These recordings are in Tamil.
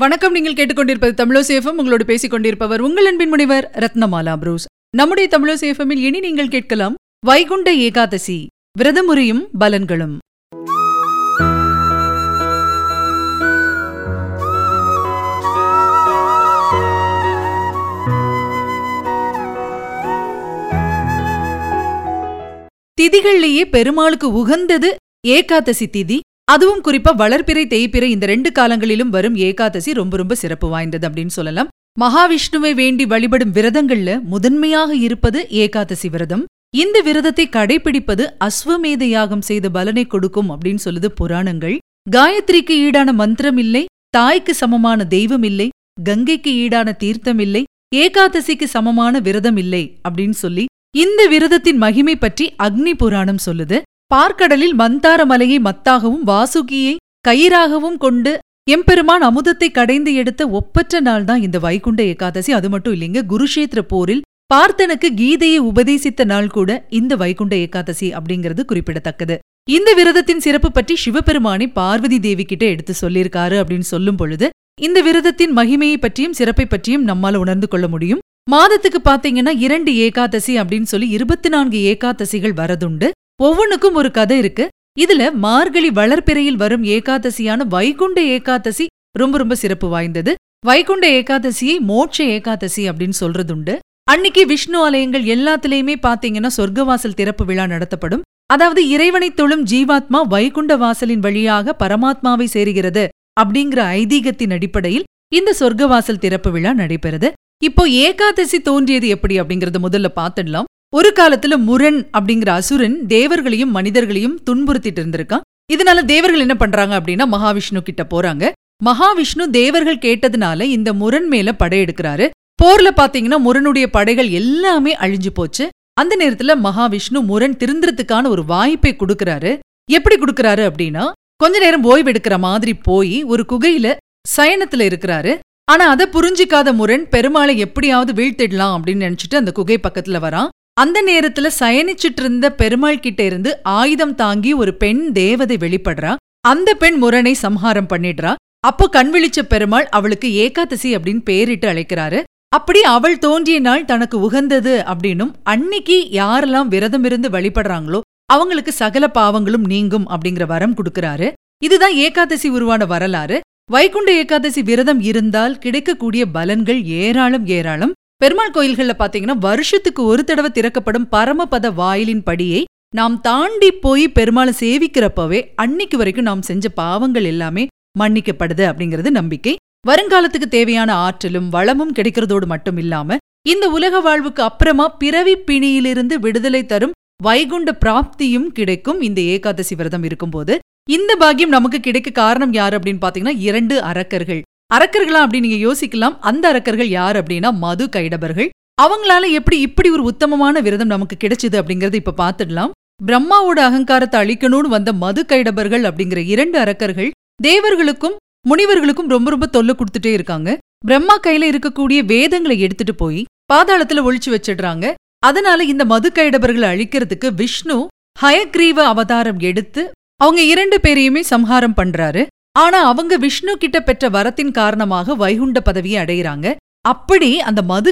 வணக்கம். நீங்கள் கேட்டுக்கொண்டிருப்பது தமிழோசேஃபம் உங்களோடு பேசிக் கொண்டிருப்பவர் உங்கள் அன்பின் முனைவர் ரத்னமாலா புரூஸ். நம்முடைய தமிழோசேஃபமில் இனி நீங்கள் கேட்கலாம் வைகுண்ட ஏகாதசி. விரதமுறையும் பலன்களும். திதிகள்லேயே பெருமாளுக்கு உகந்தது ஏகாதசி திதி. அதுவும் குறிப்பா வளர்ப்பிறை தேய்ப்பிறை இந்த ரெண்டு காலங்களிலும் வரும் ஏகாதசி ரொம்ப ரொம்ப சிறப்பு வாய்ந்தது அப்படின்னு சொல்லலாம். மகாவிஷ்ணுவை வேண்டி வழிபடும் விரதங்கள்ல முதன்மையாக இருப்பது ஏகாதசி விரதம். இந்த விரதத்தை கடைபிடிப்பது அஸ்வமேத யாகம் செய்த பலனை கொடுக்கும் அப்படின்னு சொல்லுது புராணங்கள். காயத்ரிக்கு ஈடான மந்திரம் இல்லை தாய்க்கு சமமான தெய்வம் இல்லை கங்கைக்கு ஈடான தீர்த்தம் இல்லை ஏகாதசிக்கு சமமான விரதம் இல்லை அப்படின்னு சொல்லி இந்த விரதத்தின் மகிமை பற்றி அக்னி புராணம் சொல்லுது. பார்க்கடலில் மந்தார மலையை மத்தாகவும் வாசுகியை கயிறாகவும் கொண்டு எம்பெருமான் அமுதத்தை கடைந்து எடுத்த ஒப்பற்ற நாள் தான் இந்த வைகுண்ட ஏகாதசி. அது மட்டும் இல்லைங்க குருஷேத்திர போரில் பார்த்தனுக்கு கீதையை உபதேசித்த நாள் கூட இந்த வைகுண்ட ஏகாதசி அப்படிங்கிறது குறிப்பிடத்தக்கது. இந்த விரதத்தின் சிறப்பு பற்றி சிவபெருமானை பார்வதி தேவி கிட்ட எடுத்து சொல்லியிருக்காரு அப்படின்னு சொல்லும் பொழுது இந்த விரதத்தின் மகிமையை பற்றியும் சிறப்பை பற்றியும் நம்மால உணர்ந்து கொள்ள முடியும். மாதத்துக்கு பாத்தீங்கன்னா இரண்டு ஏகாதசி அப்படின்னு சொல்லி இருபத்தி நான்கு ஏகாதசிகள் வரதுண்டு. ஒவ்வொன்னுக்கும் ஒரு கதை இருக்கு. இதுல மார்கழி வளர்பிறையில் வரும் ஏகாதசியான வைகுண்ட ஏகாதசி ரொம்ப ரொம்ப சிறப்பு வாய்ந்தது. வைகுண்ட ஏகாதசியை மோட்ச ஏகாதசி அப்படின்னு சொல்றதுண்டு. அன்னைக்கு விஷ்ணு ஆலயங்கள் எல்லாத்துலயுமே பாத்தீங்கன்னா சொர்க்கவாசல் திறப்பு விழா நடத்தப்படும். அதாவது இறைவனை தொழும் ஜீவாத்மா வைகுண்ட வாசலின் வழியாக பரமாத்மாவை சேருகிறது அப்படிங்கிற ஐதீகத்தின் அடிப்படையில் இந்த சொர்க்கவாசல் திறப்பு விழா நடைபெறுது. இப்போ ஏகாதசி தோன்றியது எப்படி அப்படிங்கறத முதல்ல பாத்துடலாம் ஒரு காலத்துல முரண் அப்படிங்கிற அசுரன் தேவர்களையும் மனிதர்களையும் துன்புறுத்திட்டு இருந்திருக்கான். இதனால தேவர்கள் என்ன பண்றாங்க அப்படின்னா மகாவிஷ்ணு கிட்ட போறாங்க. மகாவிஷ்ணு தேவர்கள் கேட்டதுனால இந்த முரண் மேல படையெடுக்கிறாரு போர்ல பாத்தீங்கன்னா முரனுடைய படைகள் எல்லாமே அழிஞ்சு போச்சு. அந்த நேரத்துல மகாவிஷ்ணு முரண் திருந்துறதுக்கான ஒரு வாய்ப்பை கொடுக்கறாரு. எப்படி கொடுக்கறாரு அப்படின்னா கொஞ்ச நேரம் ஓய்வு எடுக்கிற மாதிரி போய் ஒரு குகையில சயனத்துல இருக்கிறாரு. ஆனா அதை புரிஞ்சிக்காத முரண் பெருமாளை எப்படியாவது வீழ்த்திடலாம் அப்படின்னு நினைச்சிட்டு அந்த குகை பக்கத்துல வரான். அந்த நேரத்துல சயனிச்சிட்டு இருந்த பெருமாள் கிட்ட இருந்து ஆயுதம் தாங்கி ஒரு பெண் தேவதை வெளிப்படுறா. அந்த பெண் முரணை சம்ஹாரம் பண்ணிடுறா. அப்போ கண் விழிச்ச பெருமாள் அவளுக்கு ஏகாதசி அப்படின்னு பேரிட்டு அழைக்கிறாரு. அப்படி அவள் தோன்றிய நாள் தனக்கு உகந்தது அப்படின்னும் அன்னிக்கு யாரெல்லாம் விரதம் இருந்து வழிபடுறாங்களோ அவங்களுக்கு சகல பாவங்களும் நீங்கும் அப்படிங்கிற வரம் கொடுக்கறாரு. இதுதான் ஏகாதசி உருவான வரலாறு. வைகுண்ட ஏகாதசி விரதம் இருந்தால் கிடைக்கக்கூடிய பலன்கள் ஏராளம் ஏராளம். பெருமாள் கோயில்கள்ல பாத்தீங்கன்னா வருஷத்துக்கு ஒரு தடவை திறக்கப்படும் பரமபத வாயிலின் படியை நாம் தாண்டி போய் பெருமாளை சேவிக்கிறப்பவே அன்னைக்கு வரைக்கும் நாம் செஞ்ச பாவங்கள் எல்லாமே மன்னிக்கப்படுது அப்படிங்கிறது நம்பிக்கை. வருங்காலத்துக்கு தேவையான ஆற்றலும் வளமும் கிடைக்கிறதோடு மட்டும் இல்லாம இந்த உலக வாழ்வுக்கு அப்புறமா பிறவி பிணியிலிருந்து விடுதலை தரும் வைகுண்ட பிராப்தியும் கிடைக்கும். இந்த ஏகாதசி விரதம் இருக்கும்போது இந்த பாக்கியம் நமக்கு கிடைக்க காரணம் யார் அப்படின்னு பாத்தீங்கன்னா இரண்டு அரக்கர்கள். அரக்கர்களா அப்படி நீங்க யோசிக்கலாம். அந்த அரக்கர்கள் யார் அப்படின்னா மது கைடபர்கள். அவங்களால எப்படி இப்படி ஒரு உத்தமமான விரதம் நமக்கு கிடைச்சது அப்படிங்கறத இப்ப பாத்துடலாம் பிரம்மாவோட அகங்காரத்தை அழிக்கணும்னு வந்த மது கைடபர்கள் அப்படிங்கிற இரண்டு அரக்கர்கள் தேவர்களுக்கும் முனிவர்களுக்கும் ரொம்ப ரொம்ப தொல்லை கொடுத்துட்டே இருக்காங்க. பிரம்மா கையில இருக்கக்கூடிய வேதங்களை எடுத்துட்டு போய் பாதாளத்துல ஒழிச்சு வச்சிடுறாங்க. அதனால இந்த மது கைடபர்களை அழிக்கிறதுக்கு விஷ்ணு ஹயக்ரீவ அவதாரம் எடுத்து அவங்க இரண்டு பேரையுமே சம்ஹாரம் பண்றாரு. ஆனா அவங்க விஷ்ணு கிட்ட பெற்ற வரத்தின் காரணமாக வைகுண்ட பதவியை அடையிறாங்க. அப்படி அந்த மது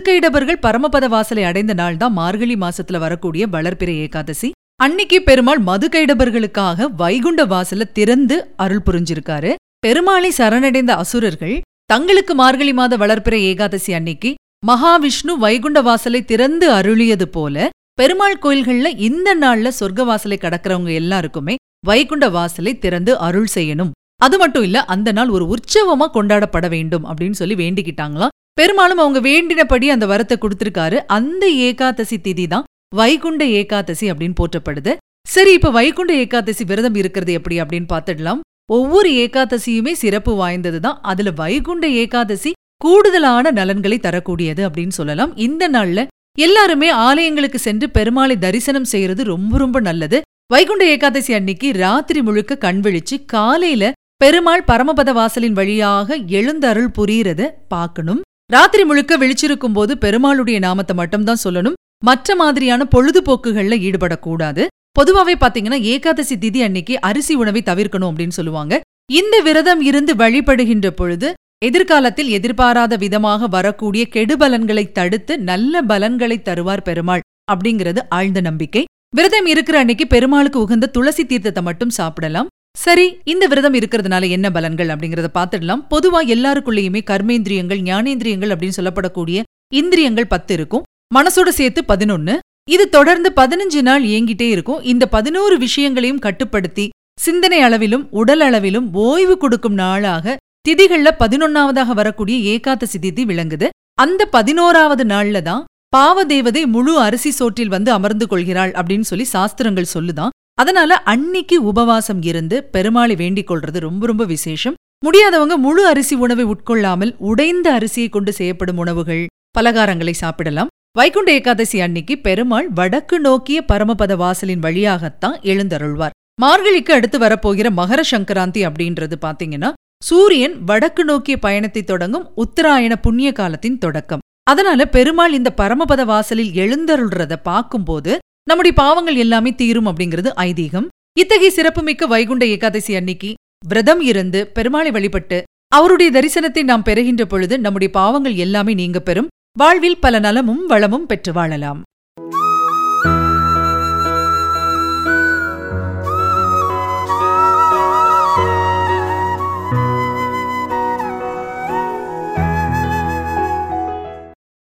பரமபத வாசலை அடைந்த நாள் தான் மார்கழி மாசத்துல வரக்கூடிய வளர்பிறை ஏகாதசி. அன்னிக்கு பெருமாள் மதுகைடபர்களுக்காக வைகுண்ட வாசல திறந்து அருள் புரிஞ்சிருக்காரு. பெருமாளை சரணடைந்த அசுரர்கள் தங்களுக்கு மார்கழி மாத வளர்ப்பிறை ஏகாதசி அன்னிக்கு மகாவிஷ்ணு வைகுண்ட வாசலை திறந்து அருளியது போல பெருமாள் கோயில்கள்ல இந்த நாள்ல சொர்க்க வாசலை கடக்கிறவங்க எல்லாருக்குமே வைகுண்ட வாசலை திறந்து அருள் செய்யணும். அது மட்டும் இல்ல அந்த நாள் ஒரு உற்சவமா கொண்டாடப்பட வேண்டும் அப்படின்னு சொல்லி வேண்டிக்கிட்டாங்களாம். பெருமாளும் அவங்க வேண்டினபடி அந்த வரத்தை கொடுத்திருக்காரு. அந்த ஏகாதசி திதி தான் வைகுண்ட ஏகாதசி அப்படின்னு போற்றப்படுது. சரி இப்ப வைகுண்ட ஏகாதசி விரதம் இருக்கிறது எப்படி அப்படின்னு பார்த்துடலாம். ஒவ்வொரு ஏகாதசியுமே சிறப்பு வாய்ந்தது தான் அதுல வைகுண்ட ஏகாதசி கூடுதலான நலன்களை தரக்கூடியது அப்படின்னு சொல்லலாம். இந்த நாள்ல எல்லாருமே ஆலயங்களுக்கு சென்று பெருமாளை தரிசனம் செய்யறது ரொம்ப ரொம்ப நல்லது. வைகுண்ட ஏகாதசி அன்னைக்கு ராத்திரி முழுக்க கண் விழிச்சு காலையில பெருமாள் பரமபத வாசலின் வழியாக எழுந்தருள் புரியறது பார்க்கணும். ராத்திரி முழுக்க விழிச்சிருக்கும் போது பெருமாளுடைய நாமத்தை மட்டும்தான் சொல்லணும். மற்ற மாதிரியான பொழுதுபோக்குகள்ல ஈடுபடக்கூடாது. பொதுவாவே பாத்தீங்கன்னா ஏகாதசி திதி அன்னைக்கு அரிசி உணவை தவிர்க்கணும் அப்படின்னு சொல்லுவாங்க. இந்த விரதம் இருந்து வழிபடுகின்ற பொழுது எதிர்காலத்தில் எதிர்பாராத விதமாக வரக்கூடிய கெடுபலன்களை தடுத்து நல்ல பலன்களை தருவார் பெருமாள் அப்படிங்கிறது ஆழ்ந்த நம்பிக்கை. விரதம் இருக்கிற அன்னைக்கு பெருமாளுக்கு உகந்த துளசி தீர்த்தத்தை மட்டும் சாப்பிடலாம். சரி இந்த விரதம் இருக்கிறதுனால என்ன பலன்கள் அப்படிங்கறத பார்த்துடலாம். பொதுவா எல்லாருக்குள்ளேயுமே கர்மேந்திரியங்கள் ஞானேந்திரியங்கள் அப்படின்னு சொல்லப்படக்கூடிய இந்திரியங்கள் பத்து இருக்கும். மனசோட சேர்த்து பதினொன்னு. இது தொடர்ந்து பதினஞ்சு நாள் இயங்கிட்டே இருக்கும். இந்த பதினோரு விஷயங்களையும் கட்டுப்படுத்தி சிந்தனை அளவிலும் உடல் அளவிலும் ஓய்வு கொடுக்கும் நாளாக திதிகள்ல பதினொன்னாவதாக வரக்கூடிய ஏகாத்த சிதிதி விளங்குது. அந்த பதினோராவது நாள்ல தான் பாவதேவதை முழு அரிசி சோற்றில் வந்து அமர்ந்து கொள்கிறாள் அப்படின்னு சொல்லி சாஸ்திரங்கள் சொல்லுதான். அதனால அன்னிக்கு உபவாசம் இருந்து பெருமாளை வேண்டிக் கொள்றது ரொம்ப ரொம்ப விசேஷம். முடியாதவங்க முழு அரிசி உணவை உட்கொள்ளாமல் உடைந்த அரிசியை கொண்டு செய்யப்படும் உணவுகள் பலகாரங்களை சாப்பிடலாம். வைகுண்ட ஏகாதசி அன்னிக்கு பெருமாள் வடக்கு நோக்கிய பரமபத வாசலின் வழியாகத்தான் எழுந்தருள்வார். மார்கழிக்கு அடுத்து வரப்போகிற மகர சங்கராந்தி அப்படின்றது பாத்தீங்கன்னா சூரியன் வடக்கு நோக்கிய பயணத்தை தொடங்கும் உத்தராயண புண்ணிய காலத்தின் தொடக்கம். அதனால பெருமாள் இந்த பரமபத வாசலில் எழுந்தருள்றத பார்க்கும்போது நம்முடைய பாவங்கள் எல்லாமே தீரும் அப்படிங்கிறது ஐதீகம். இத்தகைய சிறப்புமிக்க வைகுண்ட ஏகாதசி அன்னைக்கு விரதம் இருந்து பெருமாளை வழிபட்டு அவருடைய தரிசனத்தை நாம் பெறுகின்ற பொழுது நம்முடைய பாவங்கள் எல்லாமே நீங்க பெறும். வாழ்வில் பல நலமும் வளமும் பெற்று வாழலாம்.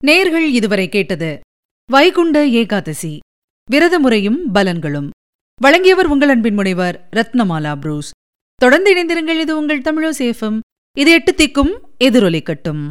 நேர்கள் இதுவரை கேட்டது வைகுண்ட ஏகாதசி. விரத முறையும் பலன்களும். வழங்கியவர் உங்கள் அன்பின் முனைவர் ரத்னமாலா புரூஸ். தொடர்ந்து இணைந்திருங்கள் இது உங்கள் தமிழோ சேஃபம் இது எட்டு திக்கும் எதிரொலிக்கட்டும்.